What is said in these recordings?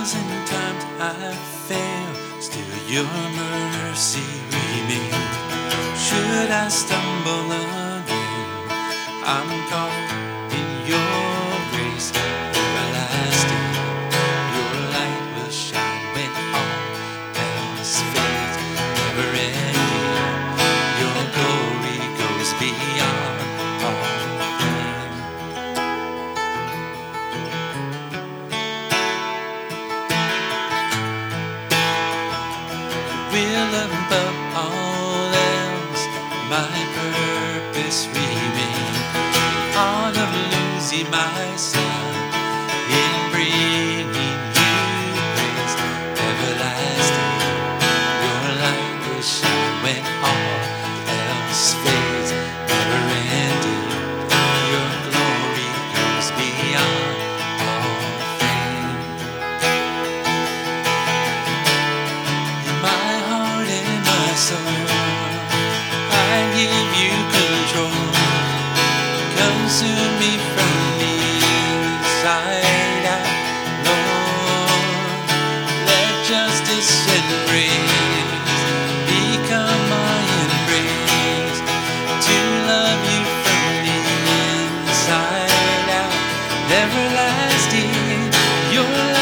thousand times I fail, still your mercy remains. Should I stumble again, I'm called. all else, my purpose remains. On of losing myself. I give you control. Consume me from the inside out, Lord. Let justice and become my embrace. To love you from the inside out, everlasting. Your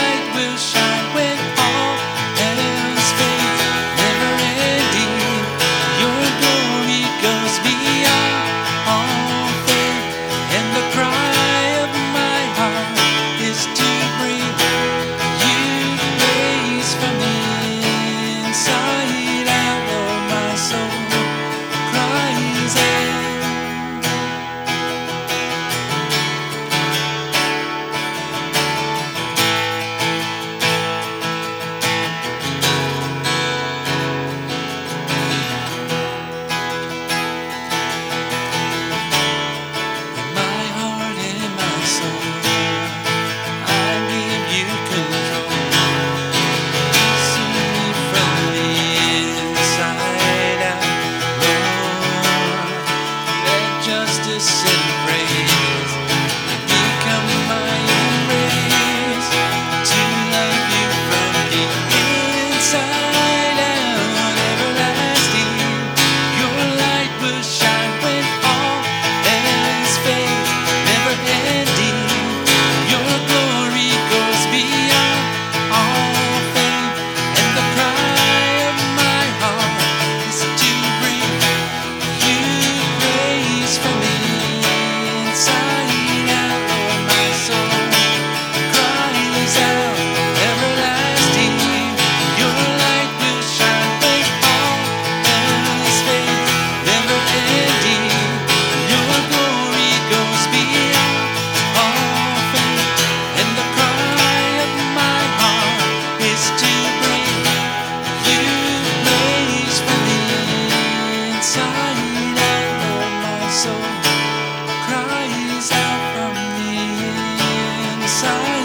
listen, pray. side.